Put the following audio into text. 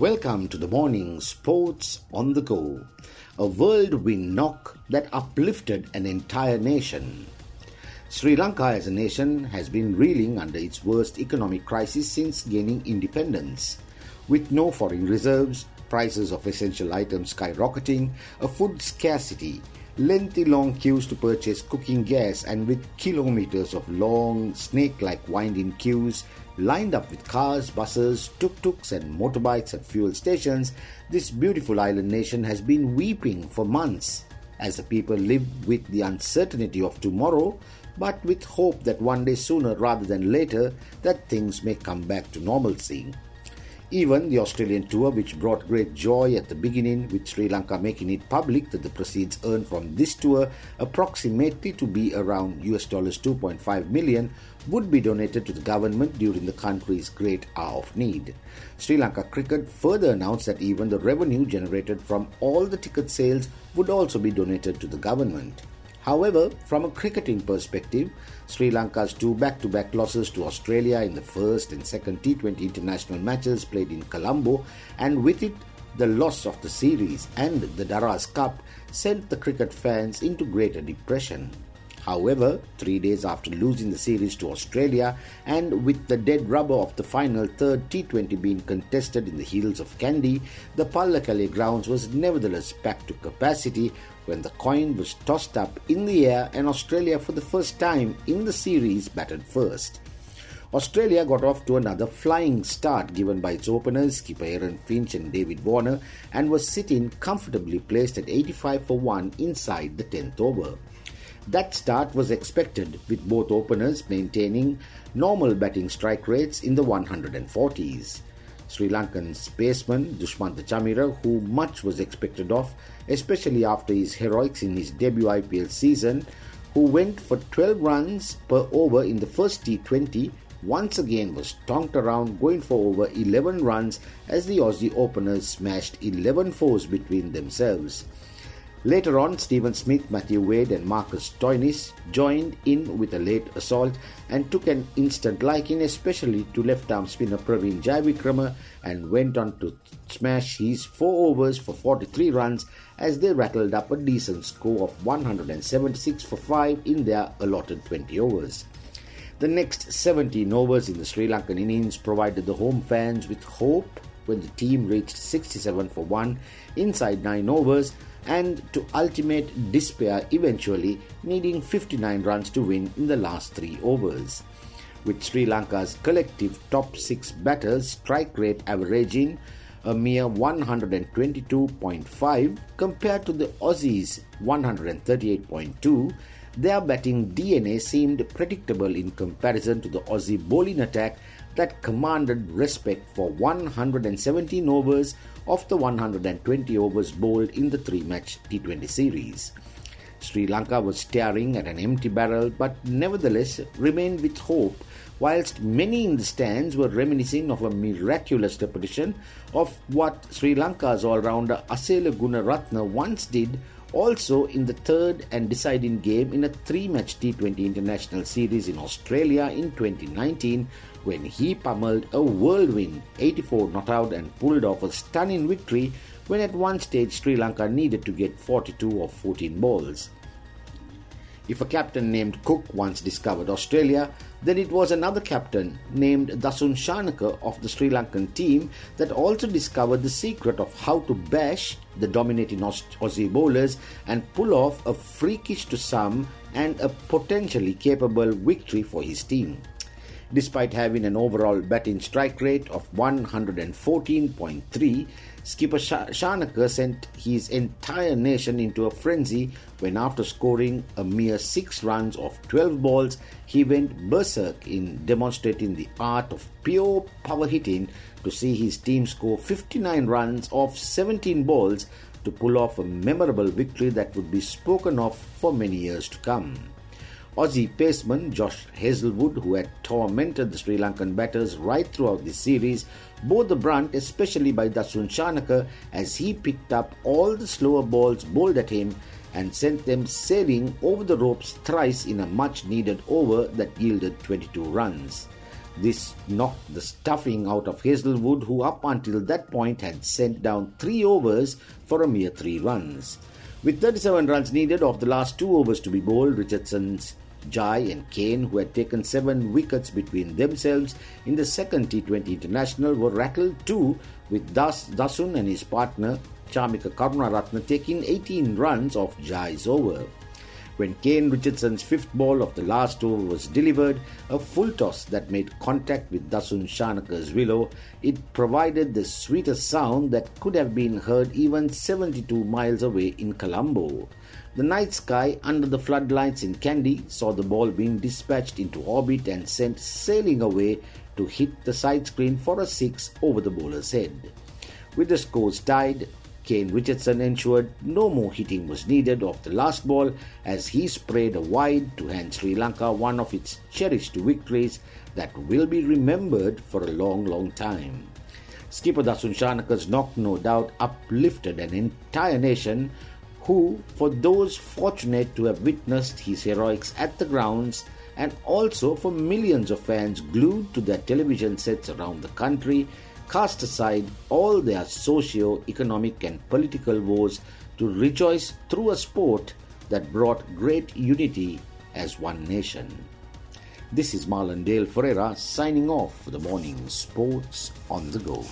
Welcome to the morning Sports on the Go, a whirlwind knock that uplifted an entire nation. Sri Lanka as a nation has been reeling under its worst economic crisis since gaining independence. With no foreign reserves, prices of essential items skyrocketing, a food scarcity, lengthy long queues to purchase cooking gas, and with kilometers of long, snake like winding queues lined up with cars, buses, tuk tuks, and motorbikes at fuel stations, this beautiful island nation has been weeping for months as the people live with the uncertainty of tomorrow, but with hope that one day sooner rather than later that things may come back to normalcy. Even the Australian tour, which brought great joy at the beginning, with Sri Lanka making it public that the proceeds earned from this tour, approximately to be around US dollars 2.5 million, would be donated to the government during the country's great hour of need. Sri Lanka Cricket further announced that even the revenue generated from all the ticket sales would also be donated to the government. However, from a cricketing perspective, Sri Lanka's two back to back losses to Australia in the first and second T20 international matches played in Colombo, and with it, the loss of the series and the Daras Cup sent the cricket fans into greater depression. However, three days after losing the series to Australia and with the dead rubber of the final third T20 being contested in the hills of Kandy, the Pallekele grounds was nevertheless packed to capacity when the coin was tossed up in the air and Australia for the first time in the series batted first. Australia got off to another flying start given by its openers, skipper Aaron Finch and David Warner, and was sitting comfortably placed at 85 for 1 inside the 10th over. That start was expected with both openers maintaining normal batting strike rates in the 140s. Sri Lankan spaceman Dushmantha Chameera, who much was expected of, especially after his heroics in his debut IPL season, who went for 12 runs per over in the first T20, once again was tonked around going for over 11 runs as the Aussie openers smashed 11 fours between themselves. Later on, Steven Smith, Matthew Wade, and Marcus Stoinis joined in with a late assault and took an instant liking, especially to left arm spinner Praveen Jayawickrama, and went on to smash his four overs for 43 runs as they rattled up a decent score of 176 for 5 in their allotted 20 overs. The next 17 overs in the Sri Lankan innings provided the home fans with hope when the team reached 67 for 1 inside 9 overs and to ultimate despair eventually needing 59 runs to win in the last 3 overs. With Sri Lanka's collective top 6 batters strike rate averaging a mere 122.5 compared to the Aussies 138.2, their batting DNA seemed predictable in comparison to the Aussie bowling attack that commanded respect for 117 overs of the 120 overs bowled in the three match T20 series. Sri Lanka was staring at an empty barrel but nevertheless remained with hope, whilst many in the stands were reminiscing of a miraculous repetition of what Sri Lanka's all rounder Asela Gunaratne once did also in the third and deciding game in a three match T20 international series in Australia in 2019 when he pummeled a whirlwind 84 not out and pulled off a stunning victory when at one stage Sri Lanka needed to get 42 of 14 balls. If a captain named Cook once discovered Australia, then it was another captain named Dasun Shanaka of the Sri Lankan team that also discovered the secret of how to bash the dominating Aussie bowlers and pull off a freakish to some and a potentially capable victory for his team. Despite having an overall batting strike rate of 114.3, skipper Shanaka sent his entire nation into a frenzy when, after scoring a mere 6 runs off 12 balls, he went berserk in demonstrating the art of pure power hitting to see his team score 59 runs off 17 balls to pull off a memorable victory that would be spoken of for many years to come. Aussie paceman Josh Hazlewood, who had tormented the Sri Lankan batters right throughout the series, bore the brunt, especially by Dasun Shanaka, as he picked up all the slower balls bowled at him and sent them sailing over the ropes thrice in a much needed over that yielded 22 runs. This knocked the stuffing out of Hazlewood, who up until that point had sent down three overs for a mere three runs. With 37 runs needed of the last two overs to be bowled, Richardson's Jhye and Kane, who had taken seven wickets between themselves in the second T20 international, were rattled too, with Das Dasun and his partner Chamika Karunaratne taking 18 runs off Jhye's over. When Kane Richardson's fifth ball of the last over was delivered, a full toss that made contact with Dasun Shanaka's willow, it provided the sweetest sound that could have been heard even 72 miles away in Colombo. The night sky under the floodlights in Kandy saw the ball being dispatched into orbit and sent sailing away to hit the side screen for a six over the bowler's head. With the scores tied, Kane Richardson ensured no more hitting was needed off the last ball as he sprayed a wide to hand Sri Lanka one of its cherished victories that will be remembered for a long, long time. Skipper Dasun Shanaka's knock no doubt uplifted an entire nation who, for those fortunate to have witnessed his heroics at the grounds, and also for millions of fans glued to their television sets around the country, cast aside all their socio economic and political woes to rejoice through a sport that brought great unity as one nation. This is Marlon Dale Ferreira signing off for the morning Sports on the Go.